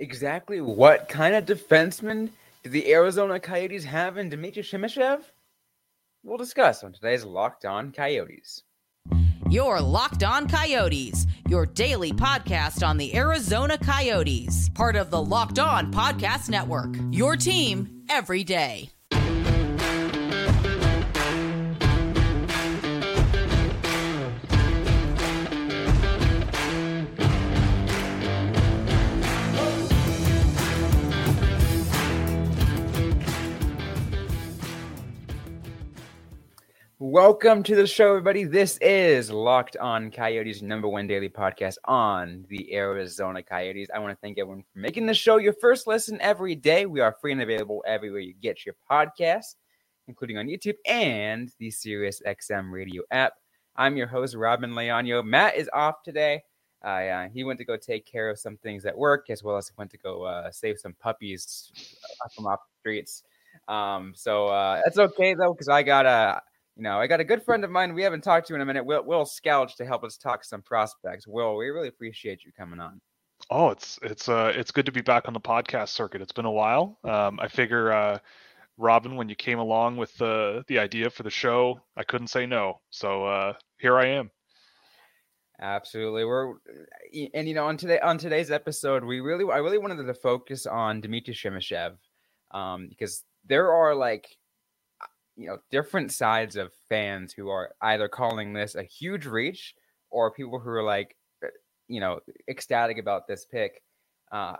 Exactly what kind of defenseman do the Arizona Coyotes have in Dmitry Simashev? We'll discuss on today's Locked On Coyotes. Your Locked On Coyotes, your daily podcast on the Arizona Coyotes, part of the Locked On Podcast Network. Your team every day. Welcome to the show, everybody. This is Locked On Coyotes, number one daily podcast on the Arizona Coyotes. I want to thank everyone for making the show your first listen every day. We are free and available everywhere you get your podcast, including on YouTube and the Sirius XM radio app. I'm your host, Robyn Leaño. Matt is off today. Uh, he went to go take care of some things at work, as well as he went to go uh, save some puppies from off the streets. Um, so uh, that's okay though, because I got a you know, I got a good friend of mine we haven't talked to in a minute, Will, Will Scouch, to help us talk some prospects. Will, we really appreciate you coming on. Oh, it's it's uh it's good to be back on the podcast circuit. It's been a while. Um, I figure, uh, Robyn, when you came along with the the idea for the show, I couldn't say no. So uh, here I am. Absolutely, we're and you know on today on today's episode, we really I really wanted to focus on Dmitry Simashev, um, because there are like you know different sides of fans who are either calling this a huge reach or people who are like uh, you know ecstatic about this pick uh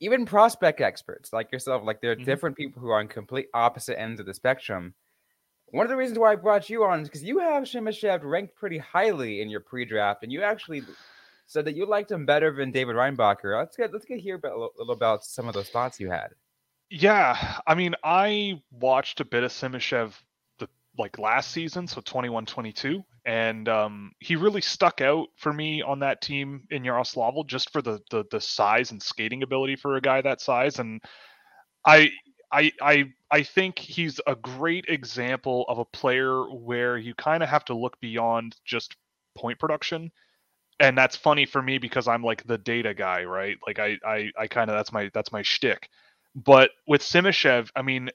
even prospect experts like yourself like there are mm-hmm. different people who are on complete opposite ends of the spectrum one of the reasons why I brought you on is because you have Simashev ranked pretty highly in your pre-draft, and you actually said that you liked him better than David Reinbacher. Let's get let's get here a little about some of those thoughts you had. Yeah, I mean, I watched a bit of Simashev the like last season, so 21-22, and um, he really stuck out for me on that team in Yaroslavl just for the, the the size and skating ability for a guy that size, and I I I I think he's a great example of a player where you kind of have to look beyond just point production and that's funny for me because I'm like the data guy, right? Like I I, I kind of that's my that's my shtick. But with Simashev, I mean,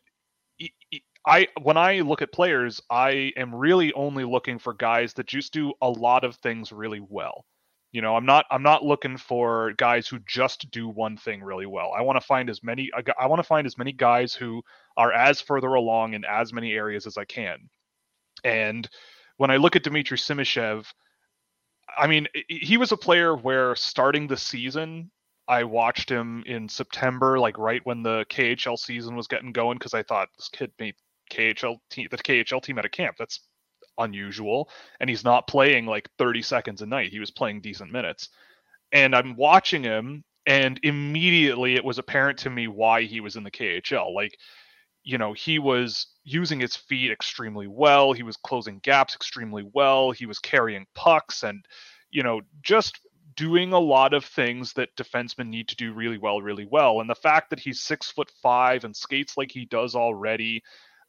I when I look at players, I am really only looking for guys that just do a lot of things really well. You know, I'm not I'm not looking for guys who just do one thing really well. I want to find as many I want to find as many guys who are as further along in as many areas as I can. And when I look at Dmitry Simashev, I mean, he was a player where starting the season, I watched him in September, like right when the KHL season was getting going, because I thought this kid made KHL team, the KHL team at a camp. That's unusual, and he's not playing like 30 seconds a night. He was playing decent minutes, and I'm watching him, and immediately it was apparent to me why he was in the KHL. Like, you know, he was using his feet extremely well. He was closing gaps extremely well. He was carrying pucks and you know, just doing a lot of things that defensemen need to do really well, really well. And the fact that he's six foot five and skates like he does already,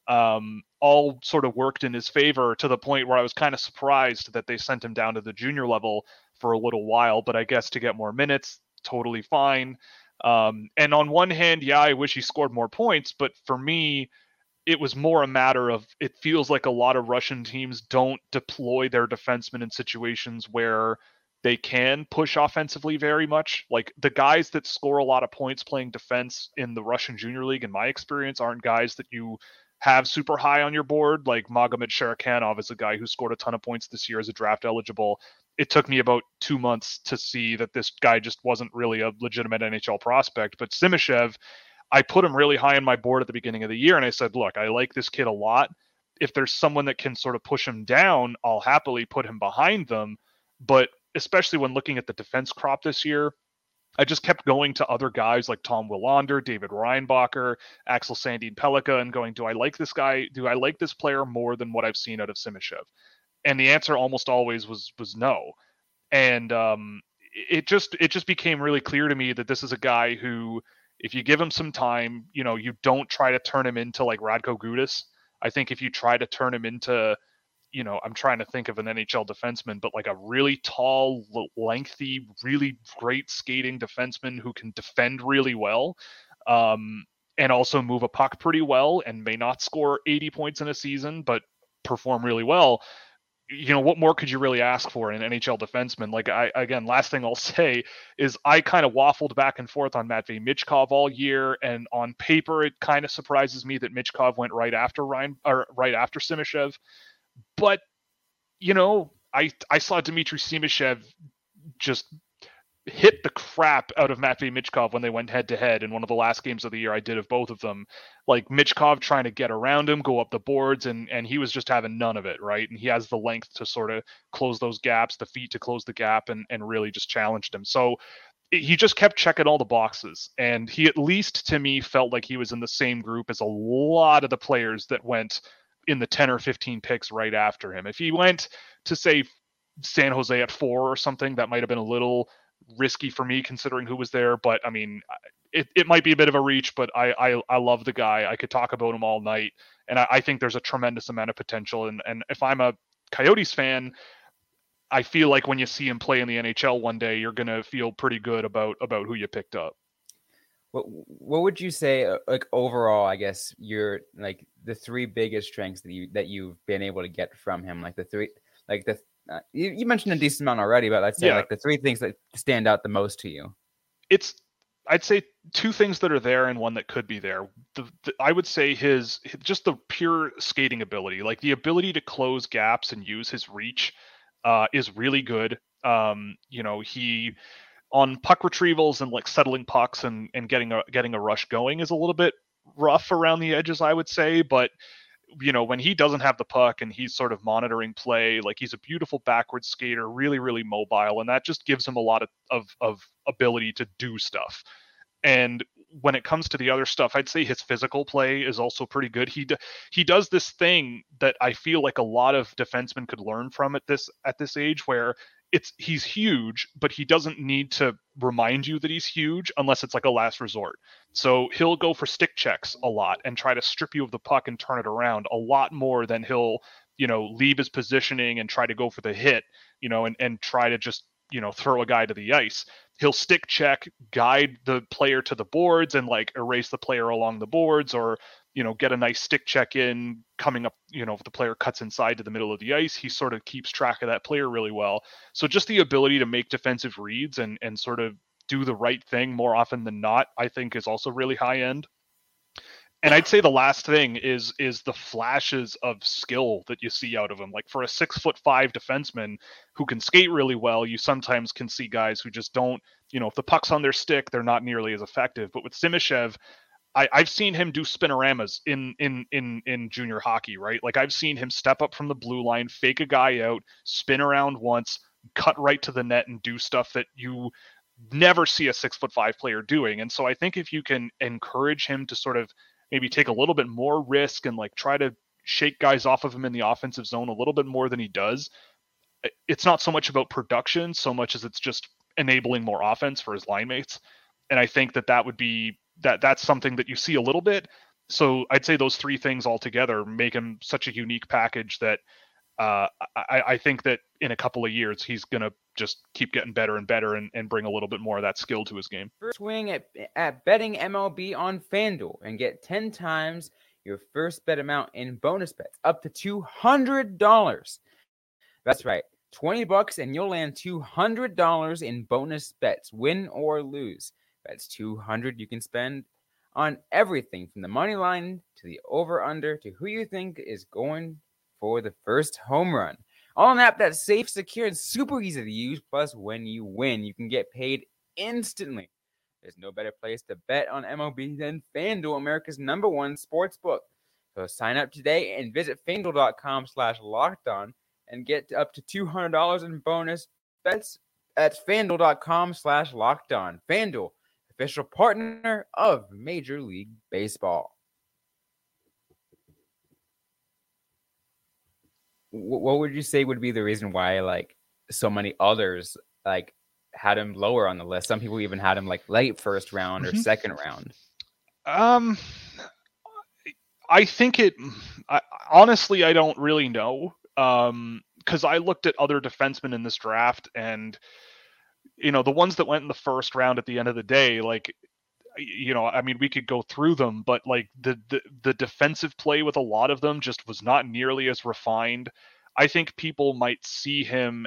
um, all sort of worked in his favor to the point where I was kind of surprised that they sent him down to the junior level for a little while. But I guess to get more minutes, totally fine. Um, and on one hand, yeah, I wish he scored more points, but for me, it was more a matter of it feels like a lot of Russian teams don't deploy their defensemen in situations where they can push offensively very much. Like the guys that score a lot of points playing defense in the Russian Junior League, in my experience, aren't guys that you have super high on your board. Like Magomed Sharibzhanov is a guy who scored a ton of points this year as a draft eligible. It took me about two months to see that this guy just wasn't really a legitimate NHL prospect. But Simashev, I put him really high on my board at the beginning of the year, and I said, look, I like this kid a lot. If there's someone that can sort of push him down, I'll happily put him behind them. But especially when looking at the defense crop this year. I just kept going to other guys like Tom Willander, David Reinbacher, Axel Sandin Pellikka, and going, do I like this guy? Do I like this player more than what I've seen out of Simashev? And the answer almost always was was no. And um, it just it just became really clear to me that this is a guy who, if you give him some time, you know, you don't try to turn him into like Radko Gudas. I think if you try to turn him into you know, I'm trying to think of an NHL defenseman, but like a really tall, lengthy, really great skating defenseman who can defend really well. Um, and also move a puck pretty well and may not score 80 points in a season, but perform really well you know, what more could you really ask for in an NHL defenseman? Like I again, last thing I'll say is I kind of waffled back and forth on Matvey Michkov all year, and on paper it kind of surprises me that Michkov went right after Ryan or right after Simashev. But you know, I I saw Dmitry Simashev just hit the crap out of Matvey Michkov when they went head to head in one of the last games of the year I did of both of them. Like Michkov trying to get around him, go up the boards, and and he was just having none of it, right? And he has the length to sort of close those gaps, the feet to close the gap, and and really just challenged him. So he just kept checking all the boxes, and he at least to me felt like he was in the same group as a lot of the players that went in the 10 or 15 picks right after him. If he went to say San Jose at four or something, that might have been a little risky for me considering who was there. But I mean, it, it might be a bit of a reach, but I, I, I love the guy. I could talk about him all night. And I, I think there's a tremendous amount of potential. And, and if I'm a Coyotes fan, I feel like when you see him play in the NHL one day, you're to feel pretty good about, about who you picked up. What, what would you say, uh, like overall, I guess you're like the three biggest strengths that you, that you've been able to get from him, like the three, like the uh, you, you, mentioned a decent amount already, but let's say yeah. like the three things that stand out the most to you. It's I'd say two things that are there and one that could be there. The, the, I would say his just the pure skating ability, like the ability to close gaps and use his reach, uh, is really good. Um, you know, he on puck retrievals and like settling pucks and and getting a getting a rush going is a little bit rough around the edges, I would say, but you know, when he doesn't have the puck and he's sort of monitoring play, like he's a beautiful backward skater, really, really mobile, and that just gives him a lot of, of, of ability to do stuff. And when it comes to the other stuff, I'd say his physical play is also pretty good. He he does this thing that I feel like a lot of defensemen could learn from at this at this age, where it's he's huge, but he doesn't need to remind you that he's huge unless it's like a last resort. So he'll go for stick checks a lot and try to strip you of the puck and turn it around a lot more than he'll, you know, leave his positioning and try to go for the hit, you know, and, and try to just, you know, throw a guy to the ice. He'll stick check, guide the player to the boards and like erase the player along the boards or you know, get a nice stick check in coming up, you know, if the player cuts inside to the middle of the ice, he sort of keeps track of that player really well. So just the ability to make defensive reads and and sort of do the right thing more often than not, I think is also really high end. And I'd say the last thing is is the flashes of skill that you see out of him. Like for a six foot five defenseman who can skate really well, you sometimes can see guys who just don't, you know, if the puck's on their stick, they're not nearly as effective. But with Simashev, I, I've seen him do spinoramas in in in in junior hockey, right? Like I've seen him step up from the blue line, fake a guy out, spin around once, cut right to the net, and do stuff that you never see a six foot five player doing. And so I think if you can encourage him to sort of maybe take a little bit more risk and like try to shake guys off of him in the offensive zone a little bit more than he does, it's not so much about production so much as it's just enabling more offense for his line mates. And I think that that would be that that's something that you see a little bit. So I'd say those three things all together make him such a unique package that uh, I, I, think that in a couple of years he's to just keep getting better and better and, and bring a little bit more of that skill to his game. First swing at, at betting MLB on FanDuel and get 10 times your first bet amount in bonus bets up to $200. That's right. 20 bucks and you'll land $200 in bonus bets, win or lose. That's 200 you can spend on everything from the money line to the over under to who you think is going for the first home run. All an app that's safe, secure, and super easy to use. Plus, when you win, you can get paid instantly. There's no better place to bet on MLB than FanDuel, America's number one sports book. So sign up today and visit FanDuel.com slash locked on and get up to $200 in bonus bets at FanDuel.com slash locked on. FanDuel, official partner of Major League Baseball. What would you say would be the reason why, like, so many others like had him lower on the list? Some people even had him like late first round or mm-hmm. second round. Um, I think it. I, honestly, I don't really know. Um, because I looked at other defensemen in this draft and you know the ones that went in the first round at the end of the day like you know i mean we could go through them but like the, the the defensive play with a lot of them just was not nearly as refined. I think people might see him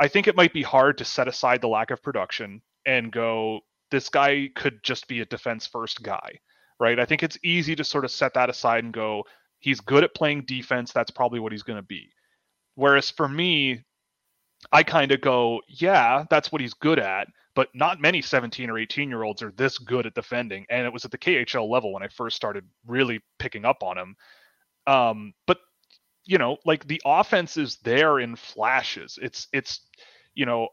i think it might be hard to set aside the lack of production and go this guy could just be a defense first guy right? I think it's easy to sort of set that aside and go he's good at playing defense that's probably what he's going to be. Whereas for me I kind of go, yeah, that's what he's good at, but not many 17 or 18 year olds are this good at defending. And it was at the KHL level when I first started really picking up on him. Um, but you know, like the offense is there in flashes. It's it's you know,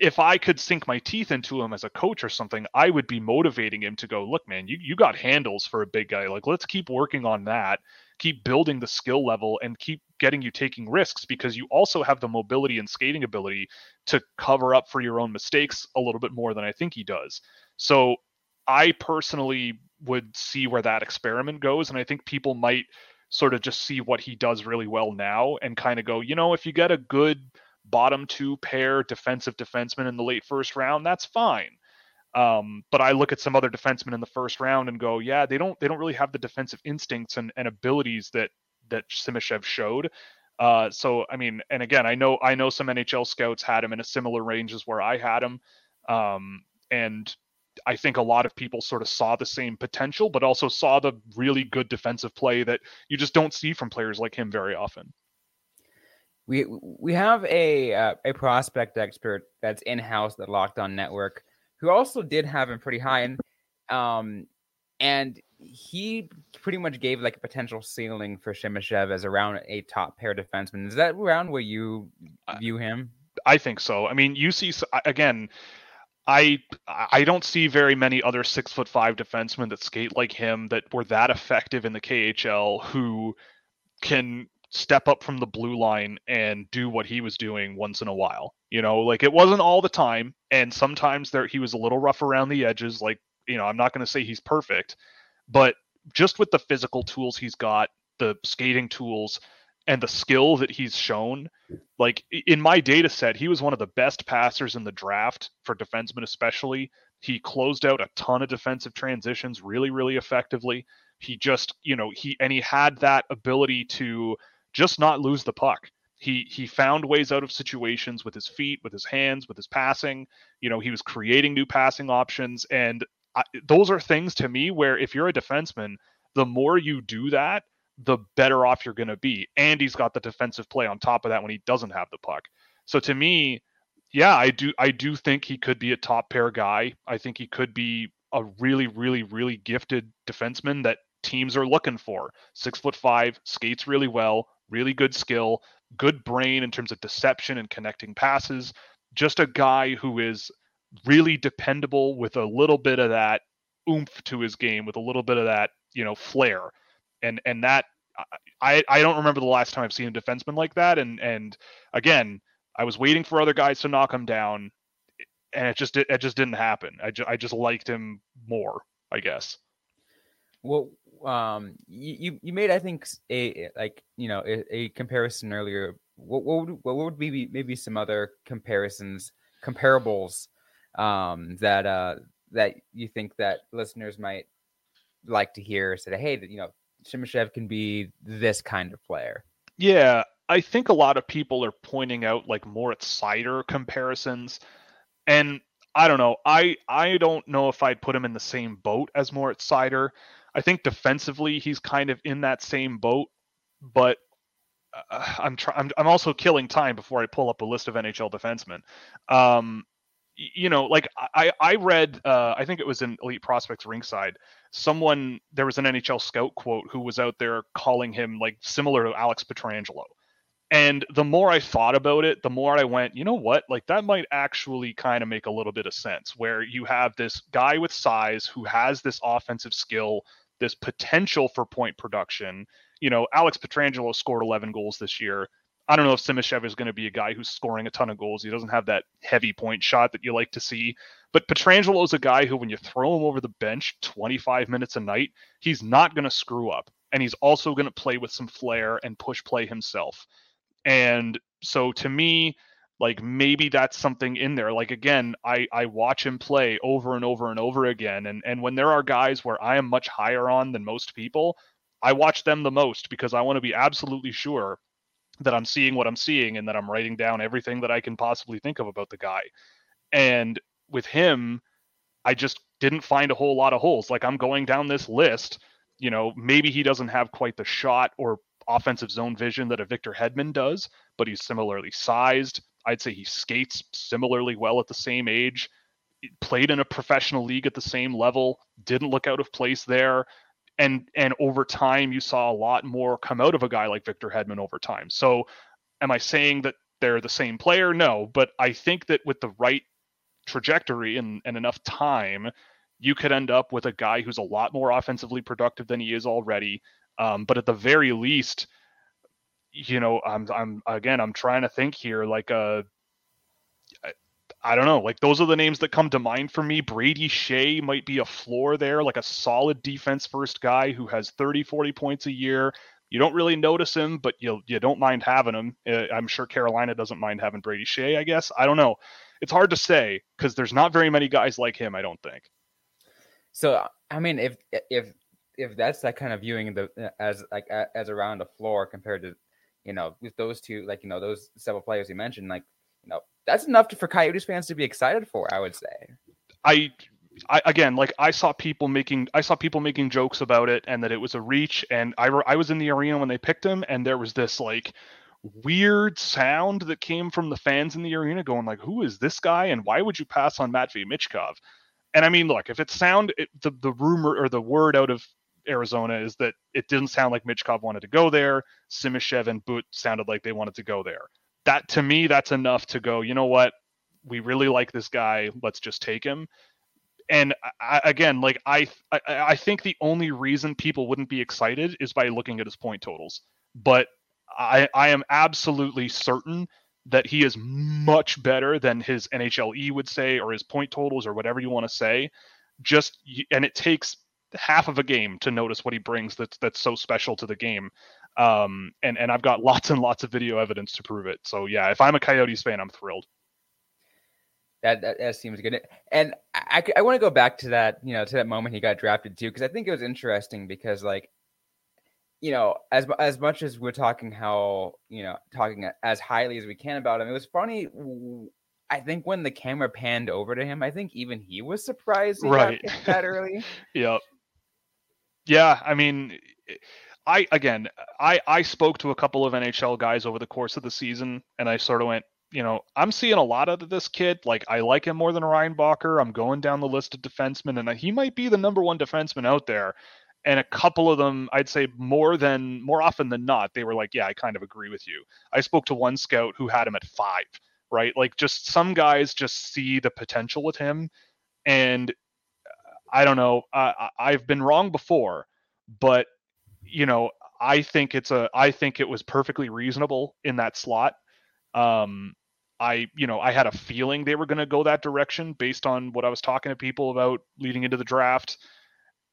if I could sink my teeth into him as a coach or something, I would be motivating him to go, look, man, you, you got handles for a big guy. Like, let's keep working on that keep building the skill level and keep getting you taking risks because you also have the mobility and skating ability to cover up for your own mistakes a little bit more than I think he does. So I personally would see where that experiment goes. And I think people might sort of just see what he does really well now and kind of go, you know, if you get a good bottom two pair defensive defenseman in the late first round, that's fine. Um, but I look at some other defensemen in the first round and go, yeah, they don't they don't really have the defensive instincts and, and abilities that that Simashev showed. Uh, so I mean, and again, I know I know some NHL scouts had him in a similar range as where I had him, um, and I think a lot of people sort of saw the same potential, but also saw the really good defensive play that you just don't see from players like him very often. We we have a uh, a prospect expert that's in house that Locked On Network who also did have him pretty high, and um, and he pretty much gave like a potential ceiling for Simashev as around a top pair defenseman. Is that around where you view him? I think so. I mean, you see again. I I don't see very many other six foot five defensemen that skate like him that were that effective in the KHL who can step up from the blue line and do what he was doing once in a while. You know, like it wasn't all the time, and sometimes there he was a little rough around the edges. Like, you know, I'm not going to say he's perfect, but just with the physical tools he's got, the skating tools, and the skill that he's shown, like in my data set, he was one of the best passers in the draft for defensemen, especially. He closed out a ton of defensive transitions really, really effectively. He just, you know, he and he had that ability to just not lose the puck. He he found ways out of situations with his feet, with his hands, with his passing. You know, he was creating new passing options, and I, those are things to me where if you're a defenseman, the more you do that, the better off you're going to be. And he's got the defensive play on top of that when he doesn't have the puck. So to me, yeah, I do I do think he could be a top pair guy. I think he could be a really, really, really gifted defenseman that teams are looking for. Six foot five, skates really well, really good skill, good brain in terms of deception and connecting passes. Just a guy who is really dependable with a little bit of that oomph to his game, with a little bit of that, you know, flair. And and that I I don't remember the last time I've seen a defenseman like that. And and again, I was waiting for other guys to knock him down, and it just it, just didn't happen. I just I just liked him more, I guess. Well, um you you made I think a like you know a, a comparison earlier. What what would, what would be maybe some other comparisons comparables um that uh that you think that listeners might like to hear say hey you know Simashev can be this kind of player. Yeah, I think a lot of people are pointing out like Moritz Seider comparisons and I don't know. I I don't know if I'd put him in the same boat as Moritz Seider. I think defensively he's kind of in that same boat, but uh, I'm trying. I'm, I'm also killing time before I pull up a list of NHL defensemen. Um, you know, like I I read uh, I think it was in Elite Prospects Rinkside. Someone there was an NHL scout quote who was out there calling him like similar to Alex Pietrangelo. And the more I thought about it, the more I went, you know what? Like that might actually kind of make a little bit of sense where you have this guy with size who has this offensive skill this potential for point production. You know, Alex Pietrangelo scored 11 goals this year. I don't know if Simashev is going to be a guy who's scoring a ton of goals. He doesn't have that heavy point shot that you like to see. But Pietrangelo is a guy who, when you throw him over the bench 25 minutes a night, he's not going to screw up. And he's also going to play with some flair and push play himself. And so to me, like maybe that's something in there. Like again, I I watch him play over and over and over again, and and when there are guys where I am much higher on than most people, I watch them the most because I want to be absolutely sure that I'm seeing what I'm seeing and that I'm writing down everything that I can possibly think of about the guy. And with him, I just didn't find a whole lot of holes. Like I'm going down this list, you know, maybe he doesn't have quite the shot or offensive zone vision that a Victor Hedman does, but he's similarly sized. I'd say he skates similarly well at the same age. Played in a professional league at the same level, didn't look out of place there. And and over time you saw a lot more come out of a guy like Victor Hedman over time. So am I saying that they're the same player? No, but I think that with the right trajectory and, and enough time, you could end up with a guy who's a lot more offensively productive than he is already. Um, but at the very least, you know, I'm I'm again I'm trying to think here like uh, I don't know, like those are the names that come to mind for me. Brady Skjei might be a floor there, like a solid defense first guy who has 30 40 points a year. You don't really notice him, but you you don't mind having him. Uh, I'm sure Carolina doesn't mind having Brady Skjei, I guess. I don't know. It's hard to say because there's not very many guys like him, I don't think. So I mean, if if if that's that kind of viewing the as like as around the floor compared to you know with those two like you know those several players you mentioned like you know that's enough to, for Coyotes fans to be excited for. I would say. I I, again, like I saw people making, I saw people making jokes about it, and that it was a reach. And I, I was in the arena when they picked him, and there was this like weird sound that came from the fans in the arena, going like, "Who is this guy? And why would you pass on Matvei Michkov?" And I mean, look, if it sound it, the the rumor or the word out of Arizona is that it didn't sound like Michkov wanted to go there. Simashev and But sounded like they wanted to go there. That to me, that's enough to go. You know what? We really like this guy. Let's just take him and I, again, like I, I, I think the only reason people wouldn't be excited is by looking at his point totals. But I, I am absolutely certain that he is much better than his NHLE would say, or his point totals, or whatever you want to say. Just and it takes half of a game to notice what he brings that's that's so special to the game. Um, and and I've got lots and lots of video evidence to prove it. So yeah, if I'm a Coyotes fan, I'm thrilled. That, that, that seems good. And I, I want to go back to that, you know, to that moment he got drafted too, because I think it was interesting because like, you know, as as much as we're talking how you know talking as highly as we can about him, it was funny. I think when the camera panned over to him, I think even he was surprised he right. that early. yep. Yeah, I mean, I again, I I spoke to a couple of NHL guys over the course of the season, and I sort of went, you know, I'm seeing a lot of this kid. Like, I like him more than Reinbacher. I'm going down the list of defensemen, and he might be the number one defenseman out there. And a couple of them, I'd say more than more often than not, they were like, "Yeah, I kind of agree with you." I spoke to one scout who had him at five. Right, like just some guys just see the potential with him, and uh, I don't know. Uh, I've been wrong before, but you know, I think it's a. I think it was perfectly reasonable in that slot. Um, I, you know, I had a feeling they were going to go that direction based on what I was talking to people about leading into the draft.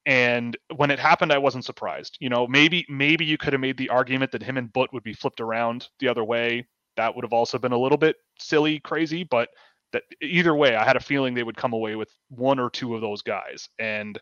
And when it happened, I wasn't surprised. You know, maybe maybe you could have made the argument that him and But would be flipped around the other way. That would have also been a little bit silly, crazy, but that either way, I had a feeling they would come away with one or two of those guys. And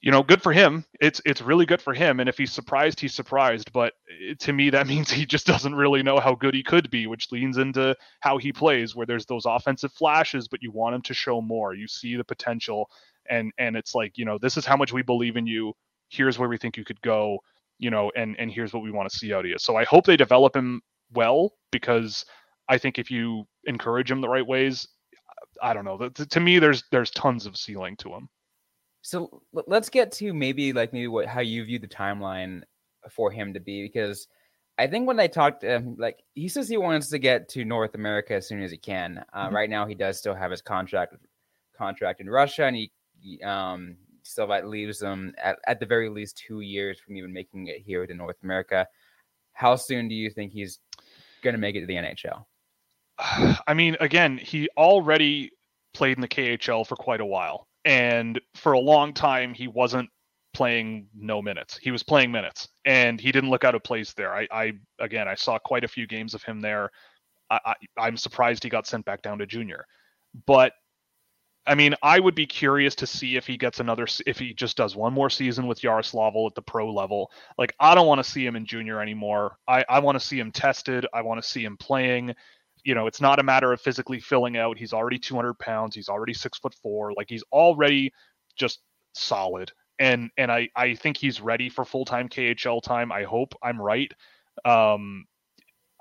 you know, good for him. It's it's really good for him. And if he's surprised, he's surprised. But eh, to me, that means he just doesn't really know how good he could be, which leans into how he plays, where there's those offensive flashes, but you want him to show more. You see the potential, and and it's like you know, this is how much we believe in you. Here's where we think you could go. You know, and and here's what we want to see out of you. So I hope they develop him well because I think if you encourage him the right ways, I don't know. To me, there's there's tons of ceiling to him. So let's get to maybe like maybe what how you view the timeline for him to be because I think when I talked, um, like he says he wants to get to North America as soon as he can. Uh, mm-hmm. Right now, he does still have his contract contract in Russia, and he, he um, still that leaves him at, at the very least two years from even making it here to North America. How soon do you think he's going to make it to the NHL? I mean, again, he already played in the KHL for quite a while and for a long time he wasn't playing no minutes. He was playing minutes, and he didn't look out of place there. I, I again, I saw quite a few games of him there. I, I, am surprised he got sent back down to junior, but I mean, I would be curious to see if he gets another, if he just does one more season with Yaroslavl at the pro level. Like, I don't want to see him in junior anymore. I, I want to see him tested. I want to see him playing. You know, it's not a matter of physically filling out. He's already 200 pounds. He's already six foot four. Like, he's already just solid. And and I I think he's ready for full time KHL time. I hope I'm right. Um,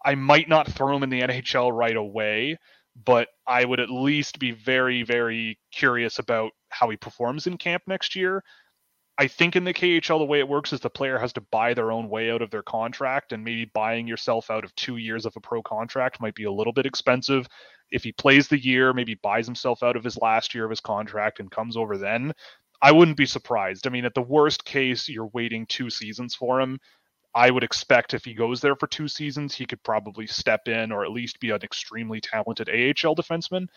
I might not throw him in the NHL right away but I would at least be very, very curious about how he performs in camp next year. I think in the KHL, the way it works is the player has to buy their own way out of their contract, and maybe buying yourself out of two years of a pro contract might be a little bit expensive. If he plays the year, maybe buys himself out of his last year of his contract and comes over then, I wouldn't be surprised. I mean, at the worst case, you're waiting two seasons for him. I would expect if he goes there for two seasons, he could probably step in or at least be an extremely talented AHL defenseman.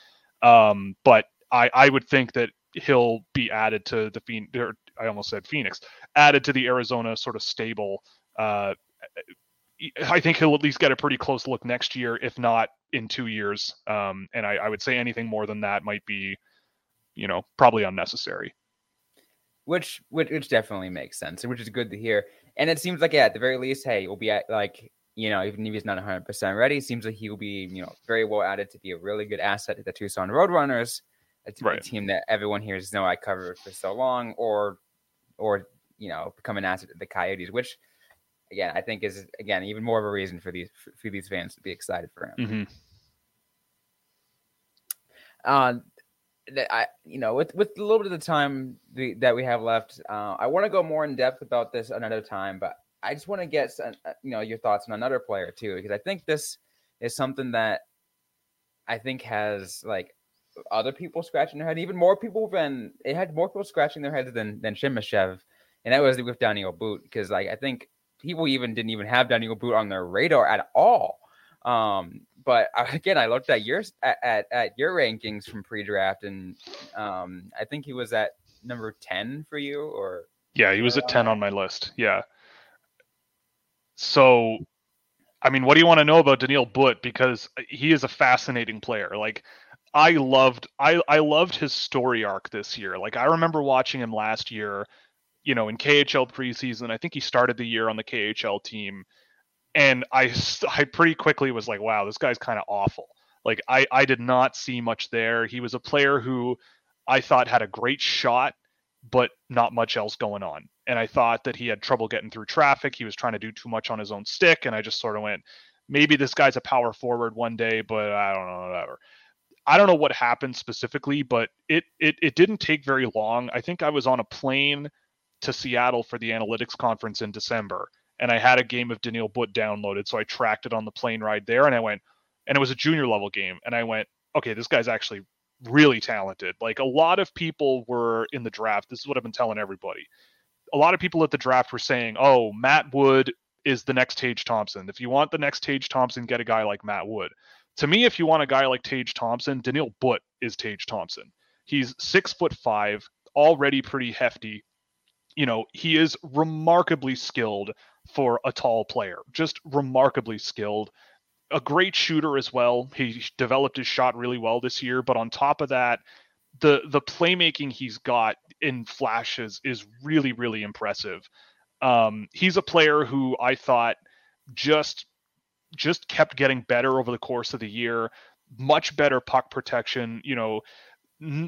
Um, but I, I would think that he'll be added to the Phoenix. I almost said Phoenix, added to the Arizona sort of stable. Uh, I think he'll at least get a pretty close look next year, if not in two years. Um, and I, I would say anything more than that might be, you know, probably unnecessary. Which, which, which definitely makes sense, which is good to hear. And it seems like, yeah, at the very least, hey, we'll be at like, you know, even if he's not 100% ready, seems like he will be, you know, very well added to be a really good asset to the Tucson Roadrunners, a, right. a team that everyone here has know I covered for so long, or, or, you know, become an asset to the Coyotes, which, again, I think is, again, even more of a reason for these, for these fans to be excited for him. Mm-hmm. Uh, that I, you know, with with a little bit of the time the, that we have left, uh, I want to go more in depth about this another time. But I just want to get some, uh, you know your thoughts on another player too, because I think this is something that I think has like other people scratching their head, even more people than it had more people scratching their heads than than Simashev, and that was with Daniil But because like I think people even didn't even have Daniil But on their radar at all. Um, but again, I looked at your at, at, at your rankings from pre-draft, and um, I think he was at number ten for you, or yeah, he was at ten on my list. Yeah. So, I mean, what do you want to know about Daniil But? Because he is a fascinating player. Like, I loved I I loved his story arc this year. Like, I remember watching him last year. You know, in KHL preseason, I think he started the year on the KHL team and I I pretty quickly was like, wow, this guy's kind of awful. Like I I did not see much there. He was a player who I thought had a great shot, but not much else going on. And I thought that he had trouble getting through traffic. He was trying to do too much on his own stick, and I just sort of went, maybe this guy's a power forward one day, but I don't know, whatever. I don't know what happened specifically, but it it it didn't take very long. I think I was on a plane to Seattle for the analytics conference in December and I had a game of Daniil But downloaded, so I tracked it on the plane ride there, and I went, and it was a junior level game, and I went, okay, this guy's actually really talented. Like a lot of people were in the draft. This is what I've been telling everybody. A lot of people at the draft were saying, "Oh, Matt Wood is the next Tage Thompson. If you want the next Tage Thompson, get a guy like Matt Wood." To me, if you want a guy like Tage Thompson, Daniil Butt is Tage Thompson. He's six foot five, already pretty hefty. You know, he is remarkably skilled for a tall player. Just remarkably skilled. A great shooter as well. He developed his shot really well this year, but on top of that, the the playmaking he's got in flashes is really really impressive. Um, he's a player who I thought just just kept getting better over the course of the year. Much better puck protection. You know,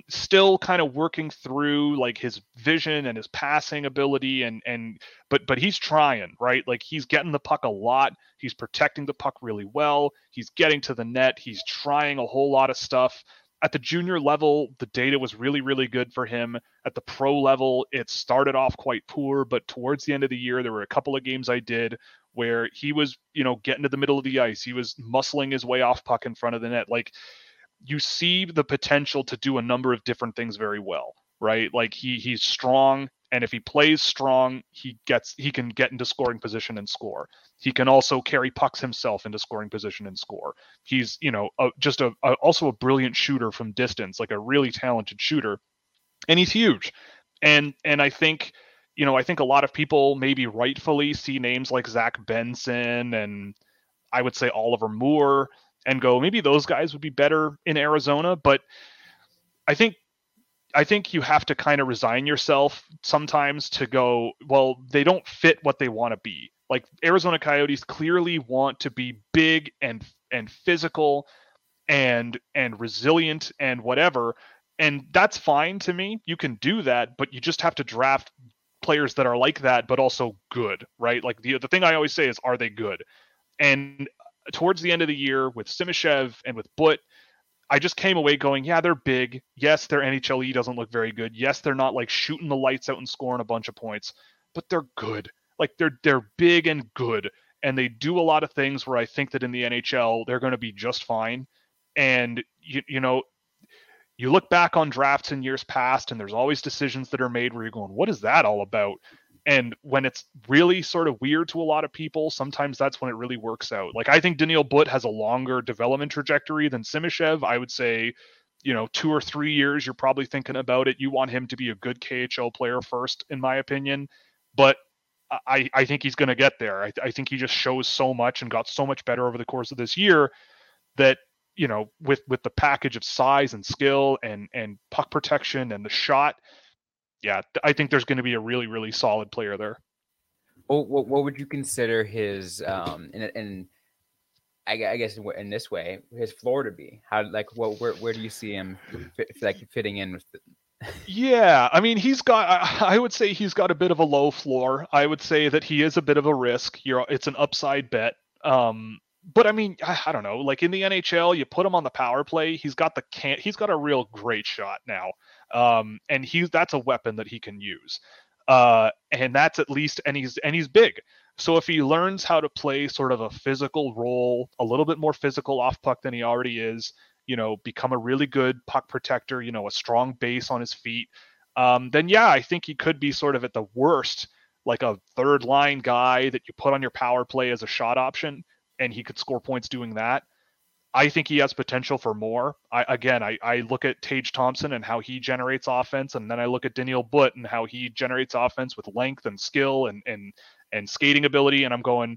still kind of working through like his vision and his passing ability and and but but he's trying right? Like he's getting the puck a lot. He's protecting the puck really well. He's getting to the net. He's trying a whole lot of stuff. At the junior level the data was really really good for him. At the pro level it started off quite poor but towards the end of the year there were a couple of games i did where he was you know getting to the middle of the ice he was muscling his way off puck in front of the net like you see the potential to do a number of different things very well, right? Like he he's strong, and if he plays strong, he gets he can get into scoring position and score. He can also carry pucks himself into scoring position and score. He's you know a, just a, a also a brilliant shooter from distance, like a really talented shooter, and he's huge. And and I think you know, I think a lot of people maybe rightfully see names like Zach Benson and I would say Oliver Moore and go, maybe those guys would be better in Arizona. But I think I think you have to kind of resign yourself sometimes to go, well, they don't fit what they want to be. Like Arizona Coyotes clearly want to be big and and physical and and resilient and whatever. And that's fine to me. You can do that, but you just have to draft players that are like that, but also good, right? Like the the thing I always say is, are they good? And towards the end of the year with Simashev and with But, I just came away going, yeah, they're big. Yes, their NHLE doesn't look very good. Yes, they're not like shooting the lights out and scoring a bunch of points, but they're good. Like they're they're big and good, and they do a lot of things where I think that in the NHL they're going to be just fine. And you you know, you look back on drafts in years past, and there's always decisions that are made where you're going, what is that all about? And when it's really sort of weird to a lot of people, sometimes that's when it really works out. Like I think Daniil But has a longer development trajectory than Simashev. I would say, you know, two or three years, you're probably thinking about it. You want him to be a good KHL player first, in my opinion. But I, I think he's going to get there. I, I think he just shows so much and got so much better over the course of this year that you know with with the package of size and skill and and puck protection and the shot yeah, I think there's going to be a really, really solid player there. Well, what, what would you consider his, um, and, and I, I, guess in this way, his floor to be? How, like, what, where, where do you see him, fit, like, fitting in with? The... yeah, I mean, he's got. I would say he's got a bit of a low floor. I would say that he is a bit of a risk. You're, it's an upside bet. Um, but I mean, I, I, don't know. Like in the NHL, you put him on the power play. He's got the can. He's got a real great shot now, um, and he's that's a weapon that he can use. Uh, and that's at least, and he's and he's big. So if he learns how to play sort of a physical role, a little bit more physical off puck than he already is, you know, become a really good puck protector, you know, a strong base on his feet, um, then yeah, I think he could be sort of at the worst like a third line guy that you put on your power play as a shot option and he could score points doing that. I think he has potential for more. I again, I, I look at Tage Thompson and how he generates offense, and then I look at Daniil But and how he generates offense with length and skill and and and skating ability, and I'm going,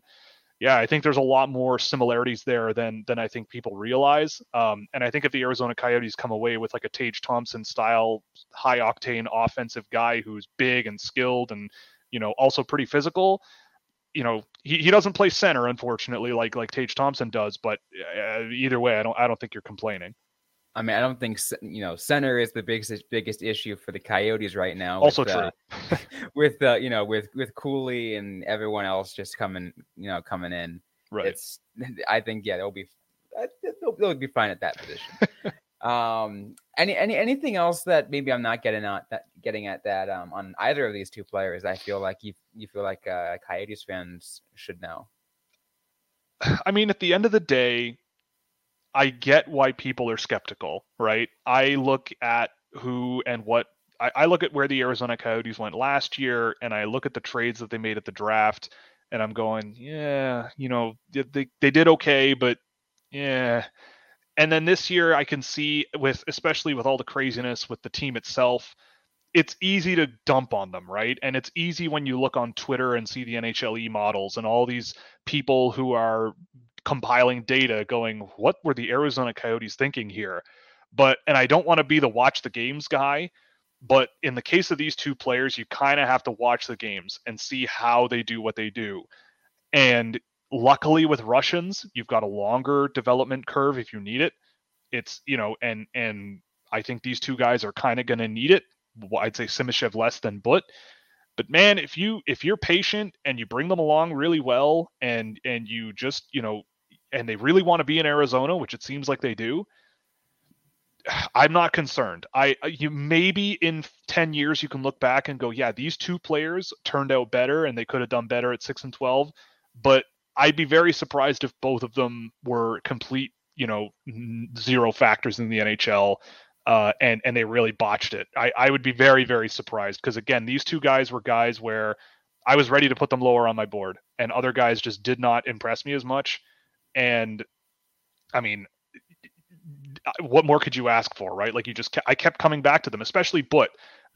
yeah, I think there's a lot more similarities there than than I think people realize. Um, and I think if the Arizona Coyotes come away with like a Tage Thompson style, high octane offensive guy who's big and skilled and you know also pretty physical, you know he, he doesn't play center unfortunately like like Tage Thompson does but uh, either way I don't I don't think you're complaining. I mean I don't think you know center is the biggest biggest issue for the Coyotes right now. Also with, true. Uh, with uh, you know with with Cooley and everyone else just coming you know coming in. Right. It's I think yeah they'll be they'll, they'll be fine at that position. Um, any any anything else that maybe I'm not getting at that getting at that um, on either of these two players? I feel like you you feel like uh, Coyotes fans should know. I mean, at the end of the day, I get why people are skeptical, right? I look at who and what I, I look at where the Arizona Coyotes went last year, and I look at the trades that they made at the draft, and I'm going, yeah, you know, they they did okay, but yeah and then this year, I can see with especially with all the craziness with the team itself, it's easy to dump on them, right? And it's easy when you look on Twitter and see the NHLE models and all these people who are compiling data going, what were the Arizona Coyotes thinking here? But, and I don't want to be the watch the games guy, but in the case of these two players, you kind of have to watch the games and see how they do what they do. And Luckily, with Russians, you've got a longer development curve if you need it. It's you know, and and I think these two guys are kind of going to need it. I'd say Simashev less than But. But man, if you if you're patient and you bring them along really well, and and you just you know, and they really want to be in Arizona, which it seems like they do, I'm not concerned. I you maybe in 10 years you can look back and go, yeah, these two players turned out better and they could have done better at 6 and 12, but I'd be very surprised if both of them were complete, you know, zero factors in the NHL. Uh, and and they really botched it. I, I would be very very surprised because again these two guys were guys where I was ready to put them lower on my board, and other guys just did not impress me as much. And I mean, what more could you ask for, right? Like you just, I kept coming back to them, especially But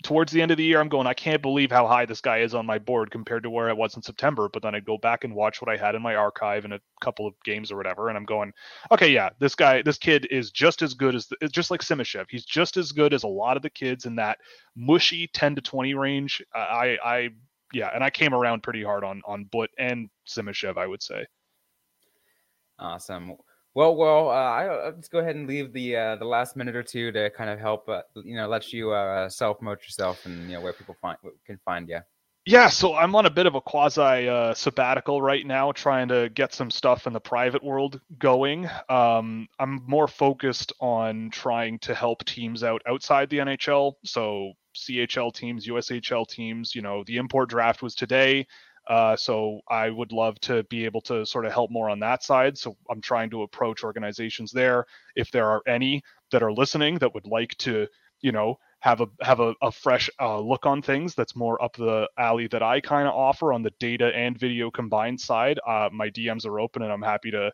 towards the end of the year, I'm going, I can't believe how high this guy is on my board compared to where I was in September. But then I'd go back and watch what I had in my archive in a couple of games or whatever, and I'm going, okay, yeah, this guy, this kid is just as good as, the, just like Simashev. He's just as good as a lot of the kids in that mushy 10 to 20 range. I, I, yeah, and I came around pretty hard on on But and Simashev, I would say. Awesome. Well, well, uh, I, will uh, just go ahead and leave the uh, the last minute or two to kind of help, uh, you know, let you uh, self promote yourself and you know where people find can find you. Yeah, so I'm on a bit of a quasi uh, sabbatical right now, trying to get some stuff in the private world going. Um, I'm more focused on trying to help teams out outside the NHL, so CHL teams, USHL teams. You know, the import draft was today. Uh, so I would love to be able to sort of help more on that side. So I'm trying to approach organizations there. If there are any that are listening that would like to, you know, have a have a, a fresh uh, look on things that's more up the alley that I kind of offer on the data and video combined side, uh, my DMs are open and I'm happy to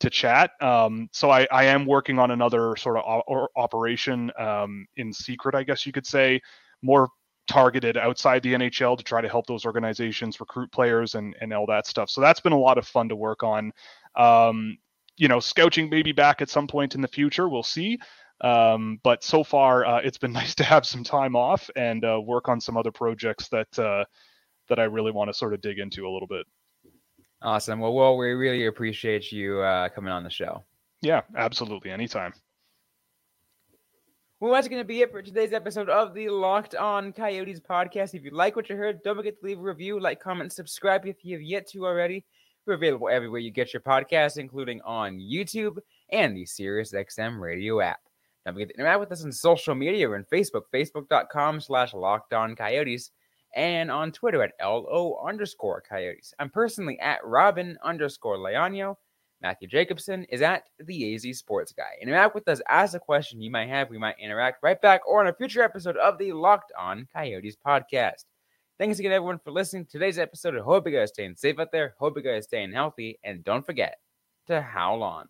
to chat. Um, so I, I am working on another sort of o- operation um, in secret, I guess you could say, more targeted outside the NHL to try to help those organizations recruit players and, and all that stuff. So that's been a lot of fun to work on. Um, you know, scouting maybe back at some point in the future. We'll see. Um, but so far, uh, it's been nice to have some time off and uh, work on some other projects that uh, that I really want to sort of dig into a little bit. Awesome. Well, well, we really appreciate you uh, coming on the show. Yeah, absolutely. Anytime. Well, that's going to be it for today's episode of the Locked On Coyotes podcast. If you like what you heard, don't forget to leave a review, like, comment, subscribe if you have yet to already. We're available everywhere you get your podcasts, including on YouTube and the SiriusXM radio app. Don't forget to interact with us on social media. We're on Facebook, facebook.com slash Locked On Coyotes, and on Twitter at LO underscore Coyotes. I'm personally at Robyn underscore Leano. Matthew Jacobson is at the AZ Sports Guy. Interact with us, ask a question you might have. We might interact right back or on a future episode of the Locked On Coyotes podcast. Thanks again, everyone, for listening to today's episode. I hope you guys staying safe out there. Hope you guys staying healthy. And don't forget to howl on.